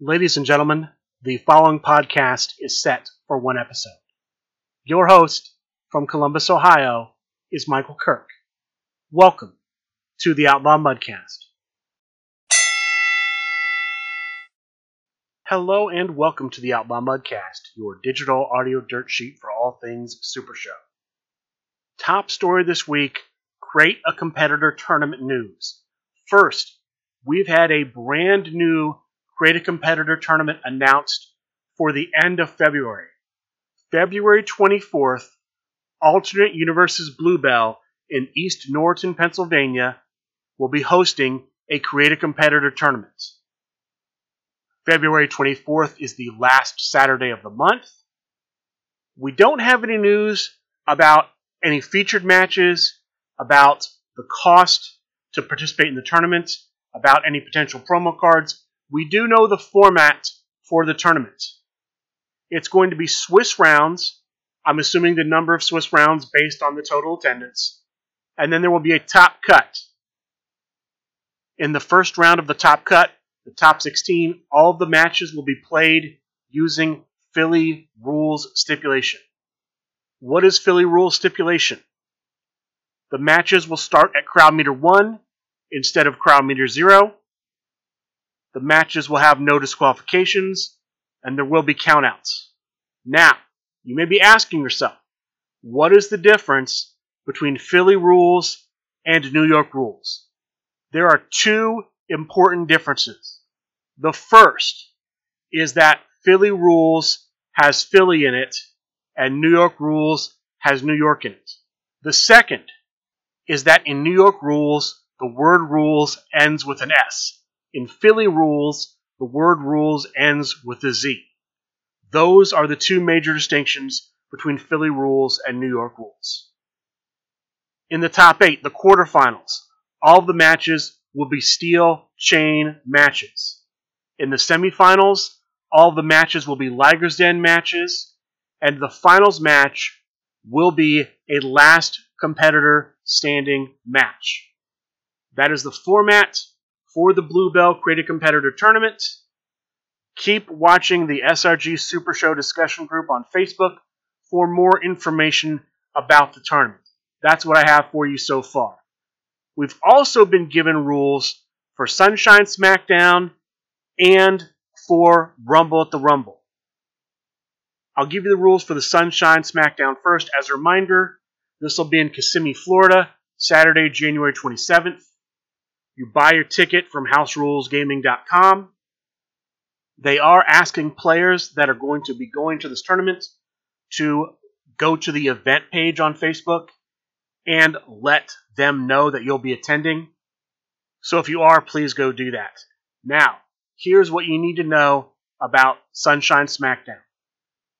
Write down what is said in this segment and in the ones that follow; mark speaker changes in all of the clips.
Speaker 1: Ladies and gentlemen, the following podcast is set for one episode. Your host from Columbus, Ohio, is Michael Kirk. Welcome to the Outlaw Mudcast. Hello and welcome to the Outlaw Mudcast, your digital audio dirt sheet for all things Super Show. Top story this week create a competitor tournament news. First, we've had a brand new create a competitor tournament announced for the end of February. February 24th, Alternate Universes Bluebell in East Norriton, Pennsylvania will be hosting a create a competitor tournament. February 24th is the last Saturday of the month. We don't have any news about any featured matches, about the cost to participate in the tournament, about any potential promo cards. We do know the format for the tournament. It's going to be Swiss rounds. I'm assuming the number of Swiss rounds based on the total attendance. And then there will be a top cut. In the first round of the top cut, the top 16, all of the matches will be played using Philly rules stipulation. What is Philly rules stipulation? The matches will start at crowd meter 1 instead of crowd meter 0. The matches will have no disqualifications, and there will be countouts. Now, you may be asking yourself, what is the difference between Philly rules and New York rules? There are two important differences. The first is that Philly rules has Philly in it, and New York rules has New York in it. The second is that in New York rules, the word rules ends with an S. In Philly rules, the word rules ends with a Z. Those are the two major distinctions between Philly rules and New York rules. In the top eight, the quarterfinals, all of the matches will be steel chain matches. In the semifinals, all of the matches will be Liger's Den matches, and the finals match will be a last competitor standing match. That is the format for the Bluebell Create a Competitor Tournament. Keep watching the SRG Super Show discussion group on Facebook for more information about the tournament. That's what I have for you so far. We've also been given rules for Sunshine SmackDown and for Rumble at the Rumble. I'll give you the rules for the Sunshine SmackDown first. As a reminder, this will be in Kissimmee, Florida, Saturday, January 27th. You buy your ticket from houserulesgaming.com. They are asking players that are going to be going to this tournament to go to the event page on Facebook and let them know that you'll be attending. So if you are, please go do that. Now, here's what you need to know about Sunshine SmackDown.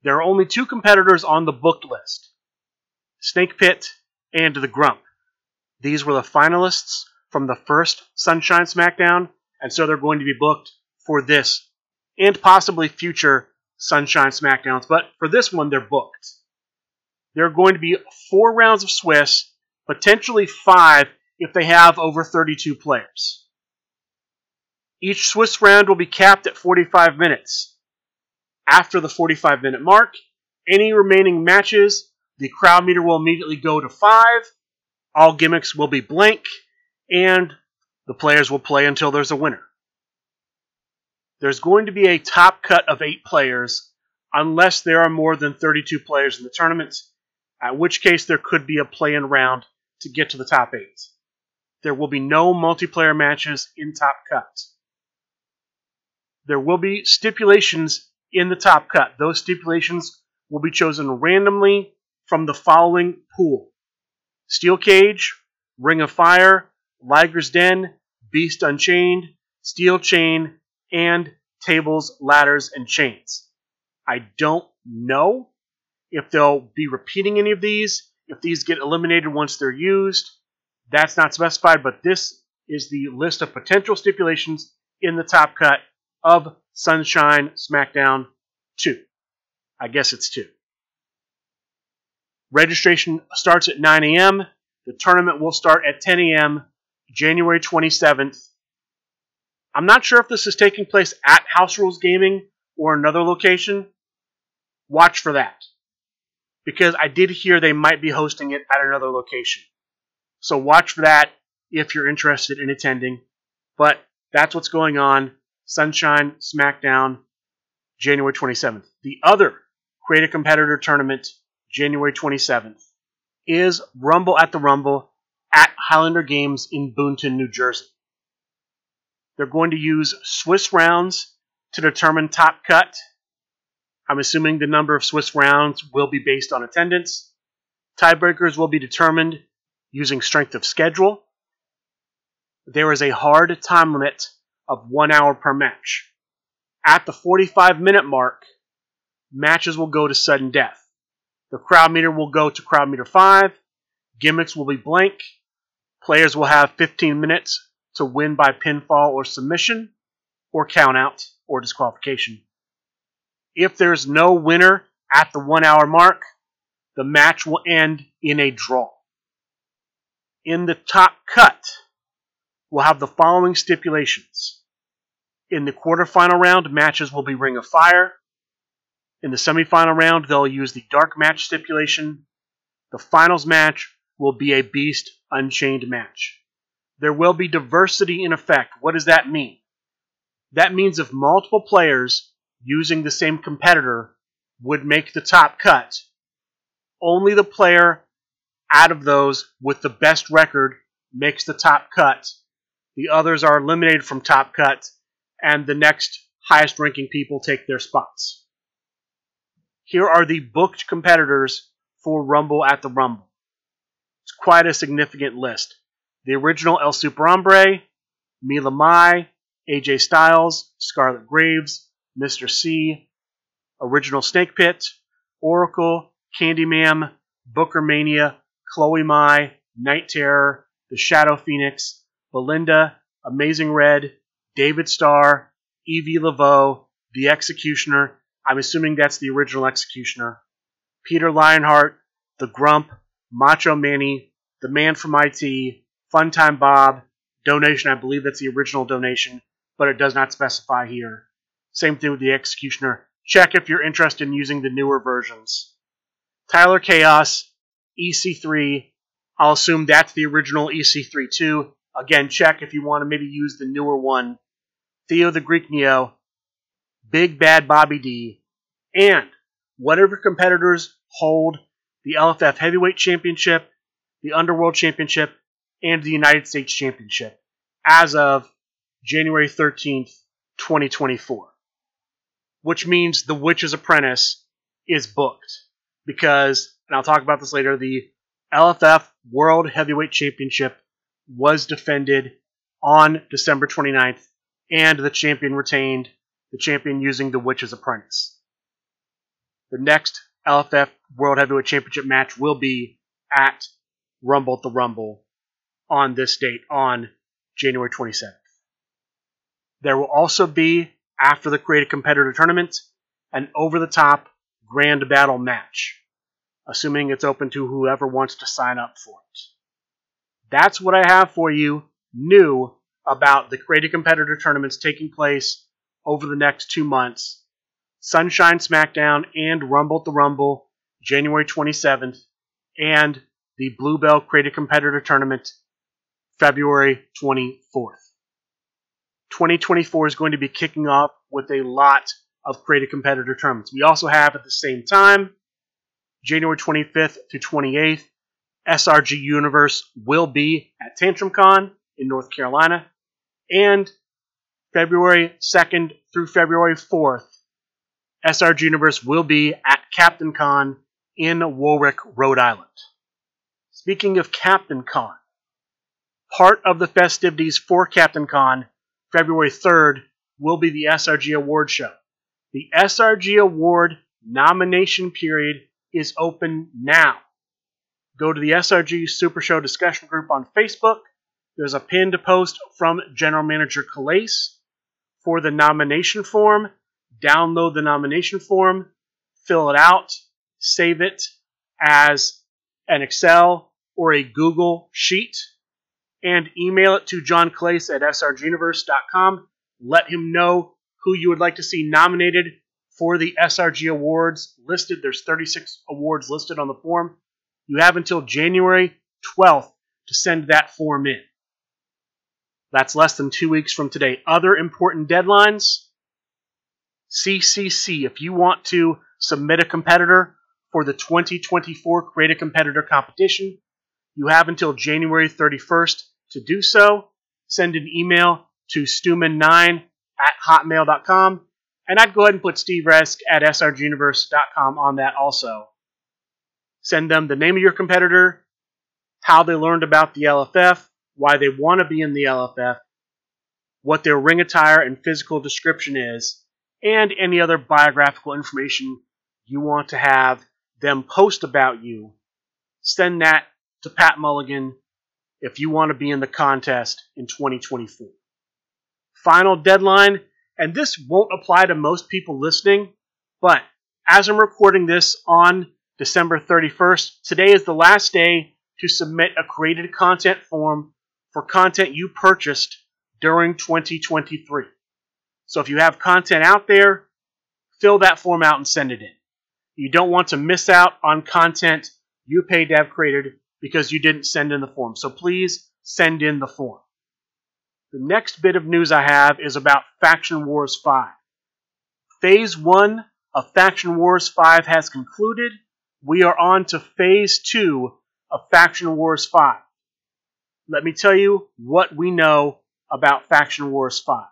Speaker 1: There are only two competitors on the booked list Snake Pit and The Grump. These were the finalists from the first Sunshine SmackDown, and so they're going to be booked for this and possibly future Sunshine SmackDowns. But for this one, they're booked. There are going to be four rounds of Swiss, potentially five if they have over 32 players. Each Swiss round will be capped at 45 minutes. After the 45 minute mark, any remaining matches, the crowd meter will immediately go to 5. All gimmicks will be blank, and the players will play until there's a winner. There's going to be a top cut of 8 players unless there are more than 32 players in the tournament, at which case there could be a play in round to get to the top 8. There will be no multiplayer matches in top cut. There will be stipulations in the top cut. Those stipulations will be chosen randomly from the following pool Steel Cage, Ring of Fire, Liger's Den, Beast Unchained, Steel Chain, and Tables, Ladders, and Chains. I don't know if they'll be repeating any of these, if these get eliminated once they're used. That's not specified, but this is the list of potential stipulations in the top cut of Sunshine SmackDown 2. I guess it's 2. Registration starts at 9 a.m. The tournament will start at 10 a.m. January 27th. I'm not sure if this is taking place at House Rules Gaming or another location. Watch for that. Because I did hear they might be hosting it at another location. So watch for that if you're interested in attending. But that's what's going on. Sunshine SmackDown, January 27th. The other Create a Competitor Tournament, January 27th, is Rumble at the Rumble at Highlander Games in Boonton, New Jersey. They're going to use Swiss rounds to determine top cut. I'm assuming the number of Swiss rounds will be based on attendance. Tiebreakers will be determined using strength of schedule. There is a hard time limit of one hour per match. At the 45 minute mark, matches will go to sudden death. The crowd meter will go to crowd meter 5. Gimmicks will be blank. Players will have 15 minutes to win by pinfall or submission, or countout or disqualification. If there's no winner at the one hour mark, the match will end in a draw. In the top cut, we'll have the following stipulations. In the quarterfinal round, matches will be Ring of Fire. In the semifinal round, they'll use the Dark Match stipulation. The finals match will be a Beast Unchained match. There will be diversity in effect. What does that mean? That means if multiple players using the same competitor would make the top cut, only the player out of those with the best record makes the top cut. The others are eliminated from top cut, and the next highest ranking people take their spots. Here are the booked competitors for Rumble at the Rumble. Quite a significant list. The original El Super Hombre, Mila Mai, AJ Styles, Scarlet Graves, Mr. C, Original Snake Pit, Oracle, Candyman, Booker Mania, Chloe Mai, Night Terror, The Shadow Phoenix, Belinda, Amazing Red, David Starr, Evie Laveau, The Executioner. I'm assuming that's the original Executioner. Peter Lionheart, The Grump, Macho Manny, The Man from IT, Funtime Bob, donation. I believe that's the original donation, but it does not specify here. Same thing with the Executioner. Check if you're interested in using the newer versions. Tyler Chaos, EC3. I'll assume that's the original EC3 too. Again, check if you want to maybe use the newer one. Theo the Greek Neo, Big Bad Bobby D, and whatever competitors hold the LFF Heavyweight Championship, the Underworld Championship, and the United States Championship as of January 13th, 2024. Which means The Witch's Apprentice is booked. Because, and I'll talk about this later, the LFF World Heavyweight Championship was defended on December 29th, and the champion retained, the champion using The Witch's Apprentice. The next LFF World Heavyweight Championship match will be at Rumble at the Rumble on this date, on January 27th. There will also be, after the Create a Competitor Tournament, an over the top grand battle match, assuming it's open to whoever wants to sign up for it. That's what I have for you new about the Create a Competitor tournaments taking place over the next two months Sunshine SmackDown and Rumble at the Rumble, January 27th, and the Bluebell Create a Competitor Tournament February 24th. 2024 is going to be kicking off with a lot of Create a Competitor tournaments. We also have at the same time, January 25th to 28th, SRG Universe will be at TantrumCon in North Carolina, and February 2nd through February 4th, SRG Universe will be at Captain Con in Warwick, Rhode Island. Speaking of Captain Con, Part of the festivities for Captain Con, February 3rd, will be the SRG Award Show. The SRG Award nomination period is open now. Go to the SRG Super Show discussion group on Facebook. There's a pinned post from General Manager Clace for the nomination form. Download the nomination form, fill it out, save it as an Excel or a Google Sheet and email it to John Clace at srguniverse.com. Let him know who you would like to see nominated for the SRG awards listed. There's 36 awards listed on the form. You have until January 12th to send that form in. That's less than two weeks from today. Other important deadlines CCC, if you want to submit a competitor for the 2024 Create a Competitor competition, you have until January 31st to do so. Send an email to stuman9 at hotmail.com. And I'd go ahead and put Steve Resk at srguniverse.com on that also. Send them the name of your competitor, how they learned about the LFF, why they want to be in the LFF, what their ring attire and physical description is, and any other biographical information you want to have them post about you. Send that to Pat Mulligan if you want to be in the contest in 2024. Final deadline, and this won't apply to most people listening, but as I'm recording this on December 31st, today is the last day to submit a created content form for content you purchased during 2023. So if you have content out there, fill that form out and send it in. You don't want to miss out on content you paid to have created because you didn't send in the form. So please send in the form. The next bit of news I have is about Faction Wars 5. Phase 1 of Faction Wars 5 has concluded. We are on to Phase 2 of Faction Wars 5. Let me tell you what we know about Faction Wars 5.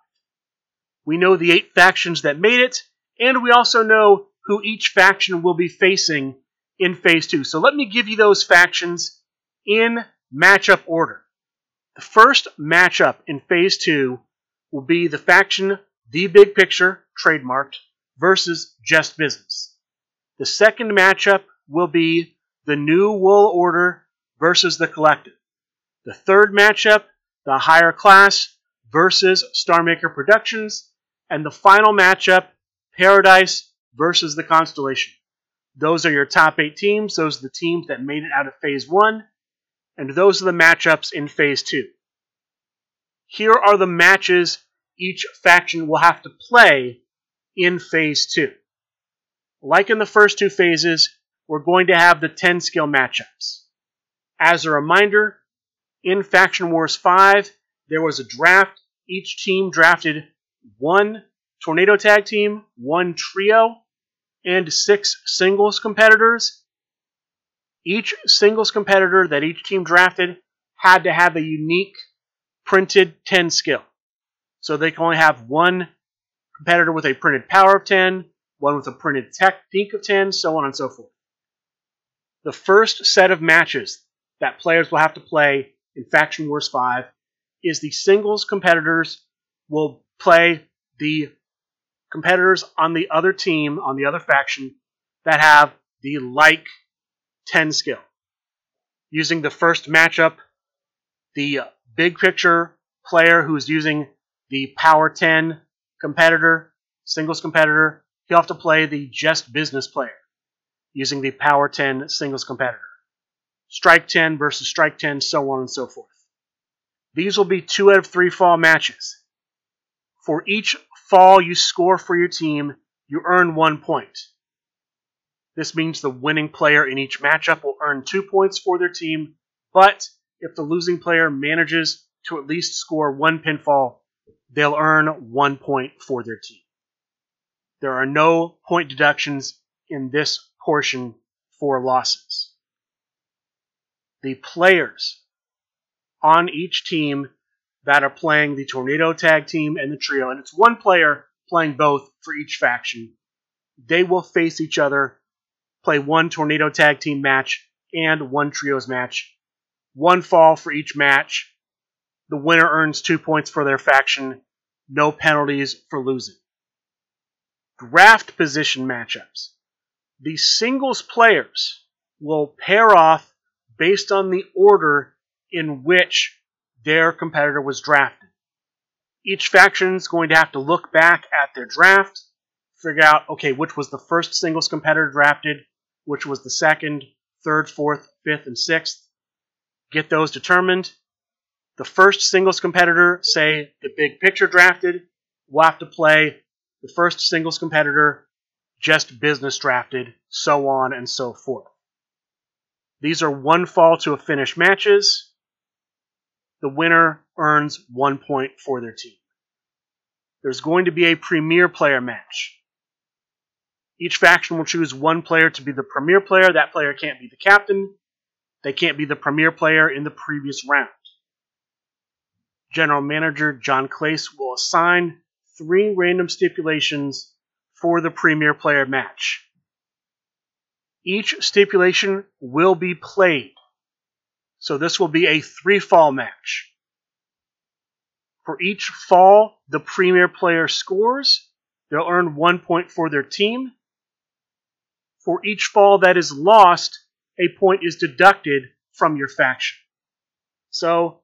Speaker 1: We know the eight factions that made it, and we also know who each faction will be facing in Phase 2. So let me give you those factions in matchup order. The first matchup in Phase 2 will be the faction The Big Picture, trademarked, versus Just Business. The second matchup will be the New Wool Order versus the Collective. The third matchup, the Higher Class versus Starmaker Productions. And the final matchup, Paradise versus the Constellation. Those are your top eight teams. Those are the teams that made it out of Phase 1. And those are the matchups in Phase 2. Here are the matches each faction will have to play in Phase 2. Like in the first two phases, we're going to have the 10 skill matchups. As a reminder, in Faction Wars 5, there was a draft. Each team drafted one tornado tag team, one trio, and six singles competitors. Each singles competitor that each team drafted had to have a unique printed 10 skill. So they can only have one competitor with a printed power of 10, one with a printed technique of 10, so on and so forth. The first set of matches that players will have to play in Faction Wars 5 is the singles competitors will play the competitors on the other team, on the other faction, that have the like 10 skill. Using the first matchup, the big picture player who's using the power 10 competitor, singles competitor, he'll have to play the just business player using the power 10 singles competitor. Strike 10 versus strike 10, so on and so forth. These will be two out of three fall matches. For each fall you score for your team, you earn one point. This means the winning player in each matchup will earn two points for their team, but if the losing player manages to at least score one pinfall, they'll earn one point for their team. There are no point deductions in this portion for losses. The players on each team that are playing the Tornado Tag Team and the Trio, and it's one player playing both for each faction. They will face each other, play one Tornado Tag Team match and one Trios match. One fall for each match. The winner earns two points for their faction, no penalties for losing. Draft position matchups. The singles players will pair off based on the order in which their competitor was drafted. Each faction is going to have to look back at their draft, figure out, okay, which was the first singles competitor drafted, which was the second, third, fourth, fifth, and sixth. Get those determined. The first singles competitor, say the big picture drafted, will have to play the first singles competitor, just business drafted, so on and so forth. These are one fall to a finish matches. The winner earns one point for their team. There's going to be a premier player match. Each faction will choose one player to be the premier player. That player can't be the captain. They can't be the premier player in the previous round. General Manager John Clace will assign three random stipulations for the premier player match. Each stipulation will be played. So this will be a three fall match. For each fall the premier player scores, they'll earn one point for their team. For each fall that is lost, a point is deducted from your faction. So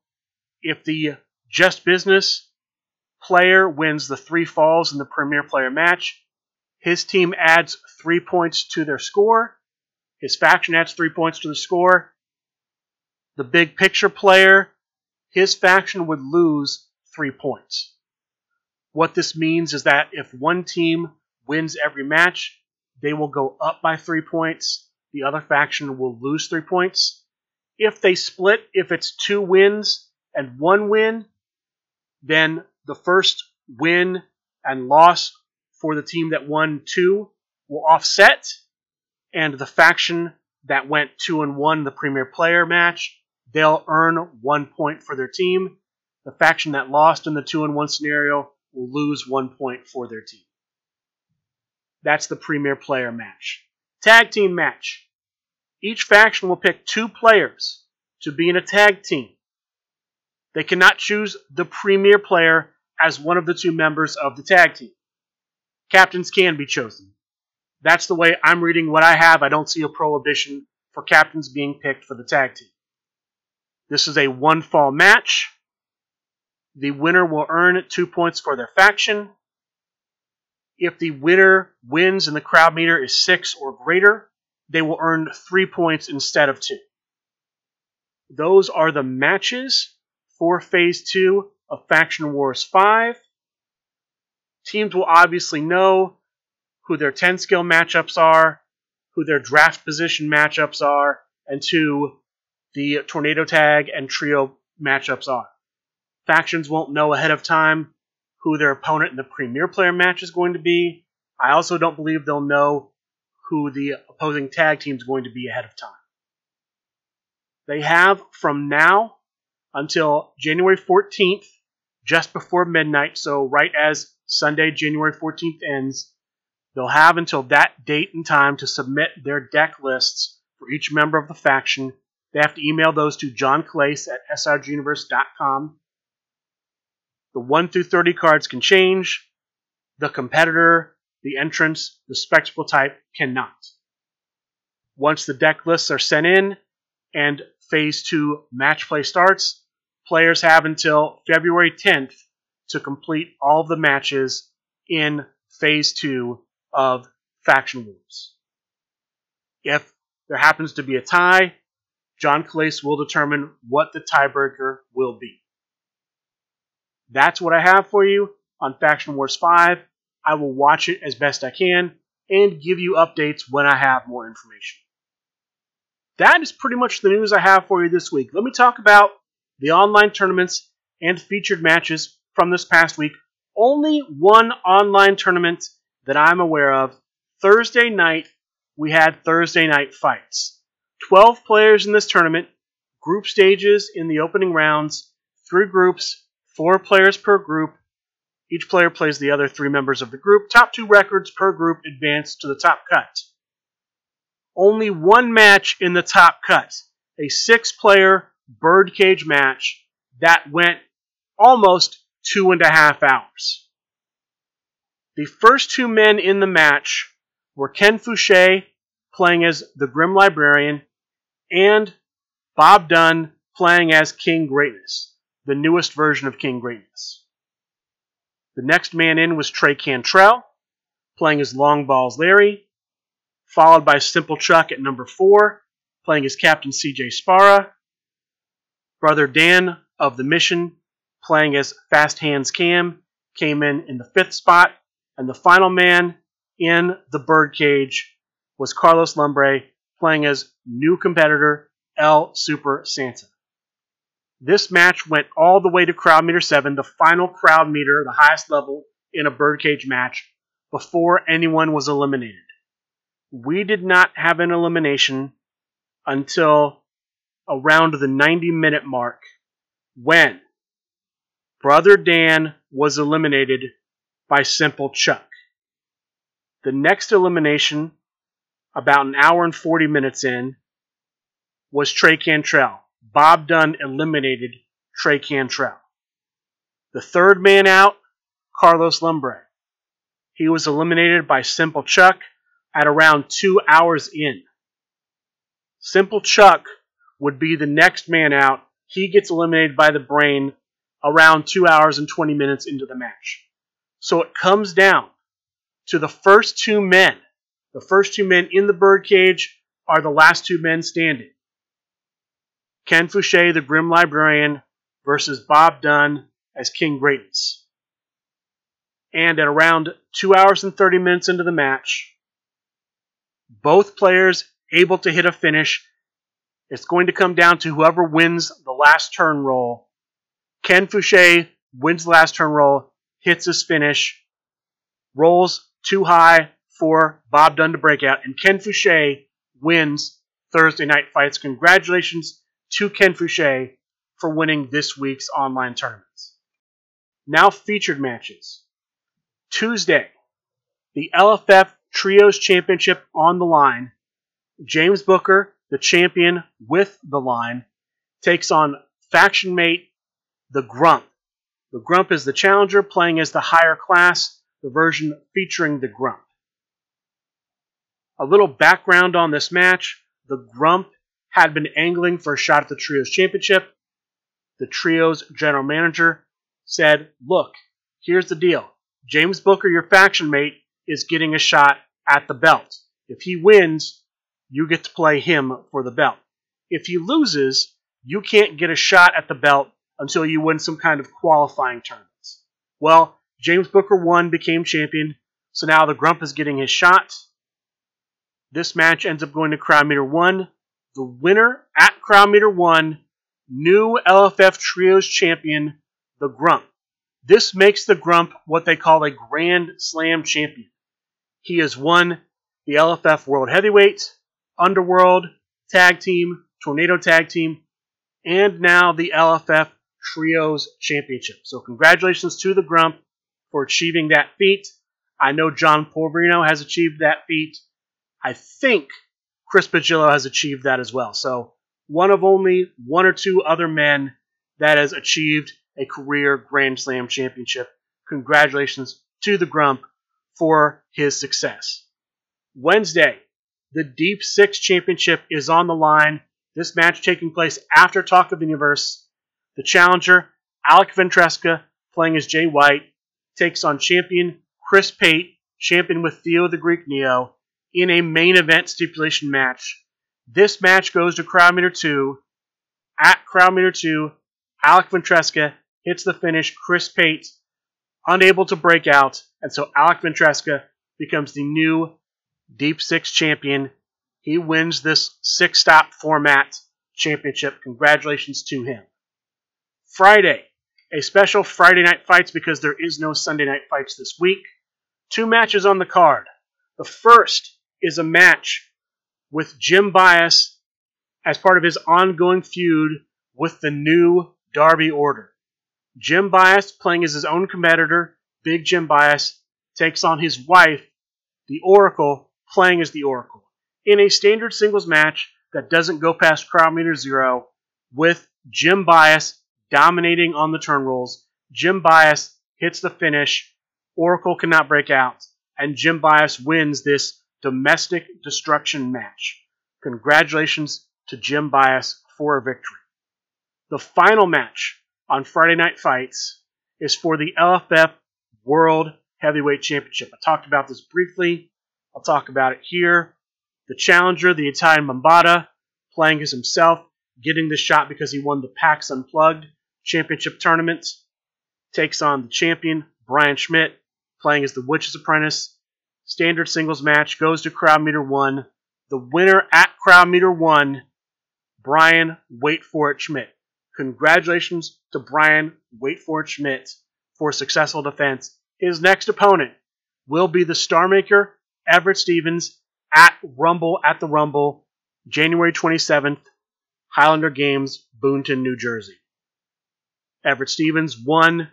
Speaker 1: if the just business player wins the three falls in the premier player match, his team adds three points to their score. His faction adds three points to the score. The big picture player, his faction would lose three points. What this means is that if one team wins every match, they will go up by three points. The other faction will lose three points. If they split, if it's two wins and one win, then the first win and loss for the team that won two will offset, and the faction that went two and one the premier player match, they'll earn one point for their team. The faction that lost in the two and one scenario will lose one point for their team. That's the premier player match. Tag team match. Each faction will pick two players to be in a tag team. They cannot choose the premier player as one of the two members of the tag team. Captains can be chosen. That's the way I'm reading what I have. I don't see a prohibition for captains being picked for the tag team. This is a one fall match. The winner will earn two points for their faction. If the winner wins and the crowd meter is six or greater, they will earn three points instead of two. Those are the matches for Phase 2 of Faction Wars 5. Teams will obviously know who their 10 skill matchups are, who their draft position matchups are, and who the tornado tag and trio matchups are. Factions won't know ahead of time who their opponent in the premier player match is going to be. I also don't believe they'll know who the opposing tag team is going to be ahead of time. They have from now until January 14th, just before midnight. So, right as Sunday, January 14th ends, they'll have until that date and time to submit their deck lists for each member of the faction. They have to email those to John Clace at srguniverse.com. The 1 through 30 cards can change. The competitor, the entrance, the spectacle type cannot. Once the deck lists are sent in and phase 2 match play starts, players have until February 10th to complete all the matches in Phase 2 of Faction Wars. If there happens to be a tie, John Clace will determine what the tiebreaker will be. That's what I have for you on Faction Wars 5. I will watch it as best I can and give you updates when I have more information. That is pretty much the news I have for you this week. Let me talk about the online tournaments and featured matches from this past week. Only one online tournament that I'm aware of. Thursday night, we had Thursday night fights. 12 players in this tournament, group stages in the opening rounds, three groups, four players per group. Each player plays the other three members of the group. Top two records per group advance to the top cut. Only one match in the top cut. A six player birdcage match that went almost two and a half hours. The first two men in the match were Ken Fouché playing as the Grim Librarian and Bob Dunn playing as King Greatness, the newest version of King Greatness. The next man in was Trey Cantrell playing as Long Balls Larry, followed by Simple Chuck at number four playing as Captain CJ Spara, Brother Dan of the Mission playing as Fast Hands Cam, came in in the fifth spot, and the final man in the birdcage was Carlos Lumbre playing as new competitor El Super Santa. This match went all the way to crowd meter 7, the final crowd meter, the highest level in a birdcage match, before anyone was eliminated. We did not have an elimination until around the 90 minute mark when Brother Dan was eliminated by Simple Chuck. The next elimination, about an hour and 40 minutes in, was Trey Cantrell. Bob Dunn eliminated Trey Cantrell. The third man out, Carlos Lumbre. He was eliminated by Simple Chuck at around two hours in. Simple Chuck would be the next man out. He gets eliminated by the brain around two hours and 20 minutes into the match. So it comes down to the first two men. The first two men in the birdcage are the last two men standing. Ken Fouché, the Grim Librarian, versus Bob Dunn as King Greatness. And at around 2 hours and 30 minutes into the match, both players able to hit a finish. It's going to come down to whoever wins the last turn roll. Ken Fouché wins the last turn roll, hits his finish, rolls too high for Bob Dunn to break out, and Ken Fouché wins Thursday night fights. Congratulations to Ken Fouché for winning this week's online tournaments. Now featured matches. Tuesday, the LFF Trios Championship on the line. James Booker, the champion with the line, takes on faction mate the Grump. The Grump is the challenger playing as the higher class, the version featuring the Grump. A little background on this match the Grump had been angling for a shot at the Trios Championship. The Trios general manager said, Look, here's the deal. James Booker, your faction mate, is getting a shot at the belt. If he wins, you get to play him for the belt. If he loses, you can't get a shot at the belt until you win some kind of qualifying tournaments. Well, James Booker won, became champion, so now the Grump is getting his shot. This match ends up going to Crowd Meter 1. The winner at Crowd Meter 1, new LFF Trios champion, the Grump. This makes the Grump what they call a Grand Slam champion. He has won the LFF World Heavyweight, Underworld Tag Team, Tornado Tag Team, and now the LFF Trios Championship. So, congratulations to the Grump for achieving that feat. I know John Porverino has achieved that feat. I think Chris Pagillo has achieved that as well. So, one of only one or two other men that has achieved a career Grand Slam championship. Congratulations to the Grump for his success. Wednesday, the Deep Six Championship is on the line. This match taking place after Talk of the Universe. The challenger, Alec Ventresca, playing as Jay White, takes on champion Chris Pate, champion with Theo the Greek Neo, in a main event stipulation match. This match goes to Crowd Meter 2. At Crowd Meter 2, Alec Ventresca hits the finish. Chris Pate unable to break out, and so Alec Ventresca becomes the new Deep Six champion. He wins this six stop format championship. Congratulations to him. Friday, a special Friday night fights because there is no Sunday night fights this week. Two matches on the card. The first is a match with Jim Bias as part of his ongoing feud with the new Darby Order. Jim Bias, playing as his own competitor, Big Jim Bias, takes on his wife, the Oracle, playing as the Oracle, in a standard singles match that doesn't go past crowd meter zero, with Jim Bias dominating on the turn rolls. Jim Bias hits the finish. Oracle cannot break out, and Jim Bias wins this domestic destruction match. Congratulations to Jim Bias for a victory. The final match on Friday Night Fights is for the LFF World Heavyweight Championship. I talked about this briefly. I'll talk about it here. The challenger, the Italian Bombata, playing as himself, getting the shot because he won the PAX Unplugged Championship tournament, takes on the champion, Brian Schmidt playing as the Witch's Apprentice. Standard singles match goes to Crowd Meter 1. The winner at Crowd Meter 1, Brian Wait For It Schmidt. Congratulations to Brian Wait For It Schmidt for successful defense. His next opponent will be the Star Maker, Everett Stevens, at Rumble at the Rumble, January 27th, Highlander Games, Boonton, New Jersey. Everett Stevens won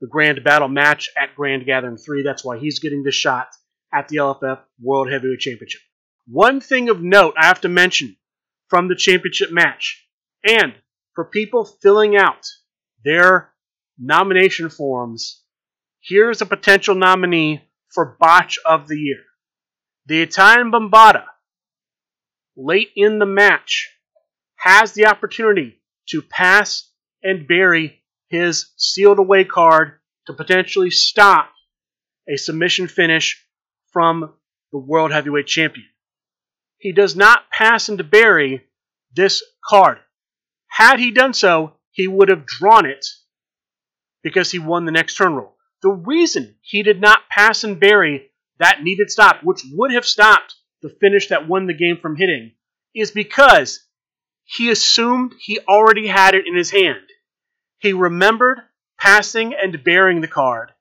Speaker 1: the Grand Battle match at Grand Gathering 3. That's why he's getting the shot at the LFF World Heavyweight Championship. One thing of note I have to mention from the championship match, and for people filling out their nomination forms, here's a potential nominee for Botch of the Year. The Italian Bombata, late in the match, has the opportunity to pass and bury his sealed away card to potentially stop a submission finish from the World Heavyweight Champion. He does not pass and bury this card. Had he done so, he would have drawn it because he won the next turn roll. The reason he did not pass and bury that needed stop, which would have stopped the finish that won the game from hitting, is because he assumed he already had it in his hand. He remembered passing and burying the card.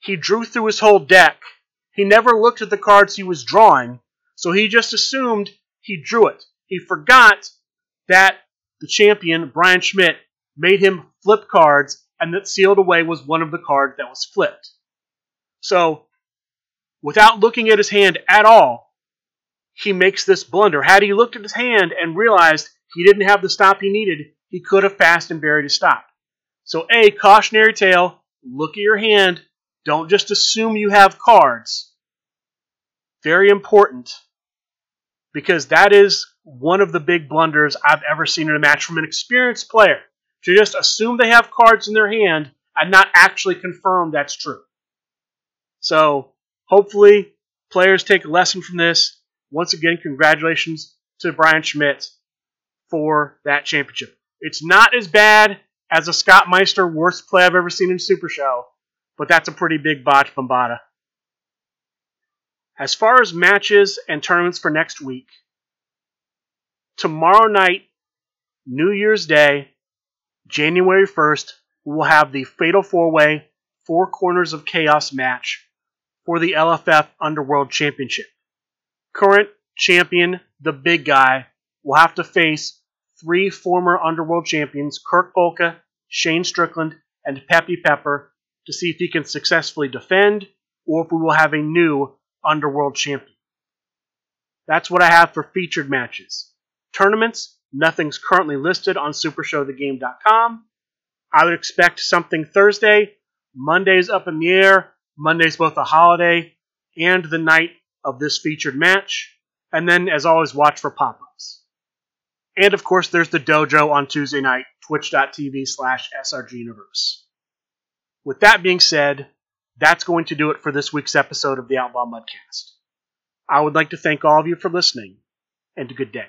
Speaker 1: He drew through his whole deck. He never looked at the cards he was drawing, so he just assumed he drew it. He forgot that the champion, Brian Schmidt, made him flip cards and that sealed away was one of the cards that was flipped. So, without looking at his hand at all, he makes this blunder. Had he looked at his hand and realized he didn't have the stop he needed, he could have passed and buried his stop. So, A, cautionary tale look at your hand. Don't just assume you have cards. Very important because that is one of the big blunders I've ever seen in a match from an experienced player to just assume they have cards in their hand and not actually confirm that's true. So, hopefully, players take a lesson from this. Once again, congratulations to Brian Schmidt for that championship. It's not as bad as a Scott Meister worst play I've ever seen in Super Show, but that's a pretty big botch Bombata. As far as matches and tournaments for next week, tomorrow night, New Year's Day, January 1st, we will have the Fatal 4 Way Four Corners of Chaos match for the LFF Underworld Championship. Current champion, the big guy, will have to face three former Underworld champions, Kirk Volka, Shane Strickland, and Peppy Pepper, to see if he can successfully defend or if we will have a new Underworld champion. That's what I have for featured matches. Tournaments, Nothing's currently listed on supershowthegame.com. I would expect something Thursday. Monday's up in the air. Monday's both a holiday and the night of this featured match. And then, as always, watch for pop ups. And of course, there's the dojo on Tuesday night, twitch.tv slash srguniverse. With that being said, that's going to do it for this week's episode of the Outlaw Mudcast. I would like to thank all of you for listening, and good day.